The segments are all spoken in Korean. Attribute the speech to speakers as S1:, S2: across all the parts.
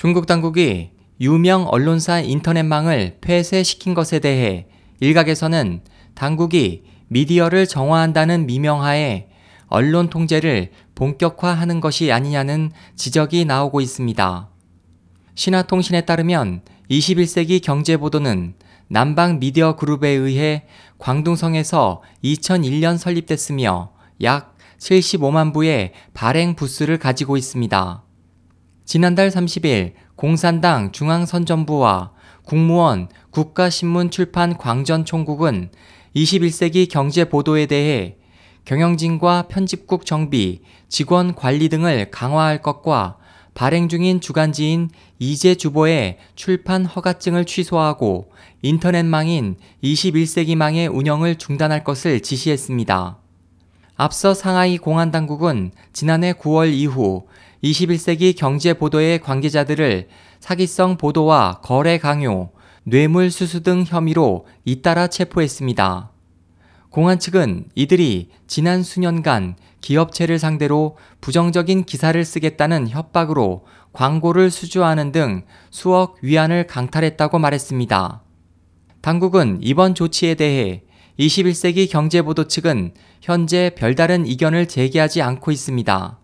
S1: 중국 당국이 유명 언론사 인터넷망을 폐쇄시킨 것에 대해 일각에서는 당국이 미디어를 정화한다는 미명하에 언론 통제를 본격화하는 것이 아니냐는 지적이 나오고 있습니다. 신화통신에 따르면 21세기 경제보도는 남방 미디어 그룹에 의해 광둥성에서 2001년 설립됐으며 약 75만 부의 발행 부스를 가지고 있습니다. 지난달 30일 공산당 중앙선전부와 국무원 국가신문 출판 광전 총국은 21세기 경제 보도에 대해 경영진과 편집국 정비, 직원 관리 등을 강화할 것과 발행 중인 주간지인 이재 주보의 출판 허가증을 취소하고 인터넷망인 21세기망의 운영을 중단할 것을 지시했습니다. 앞서 상하이 공안 당국은 지난해 9월 이후 21세기 경제 보도의 관계자들을 사기성 보도와 거래 강요, 뇌물 수수 등 혐의로 잇따라 체포했습니다. 공안 측은 이들이 지난 수년간 기업체를 상대로 부정적인 기사를 쓰겠다는 협박으로 광고를 수주하는 등 수억 위안을 강탈했다고 말했습니다. 당국은 이번 조치에 대해 21세기 경제보도 측은 현재 별다른 이견을 제기하지 않고 있습니다.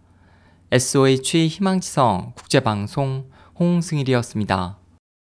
S1: SOH 희망지성 국제방송 홍승일이었습니다.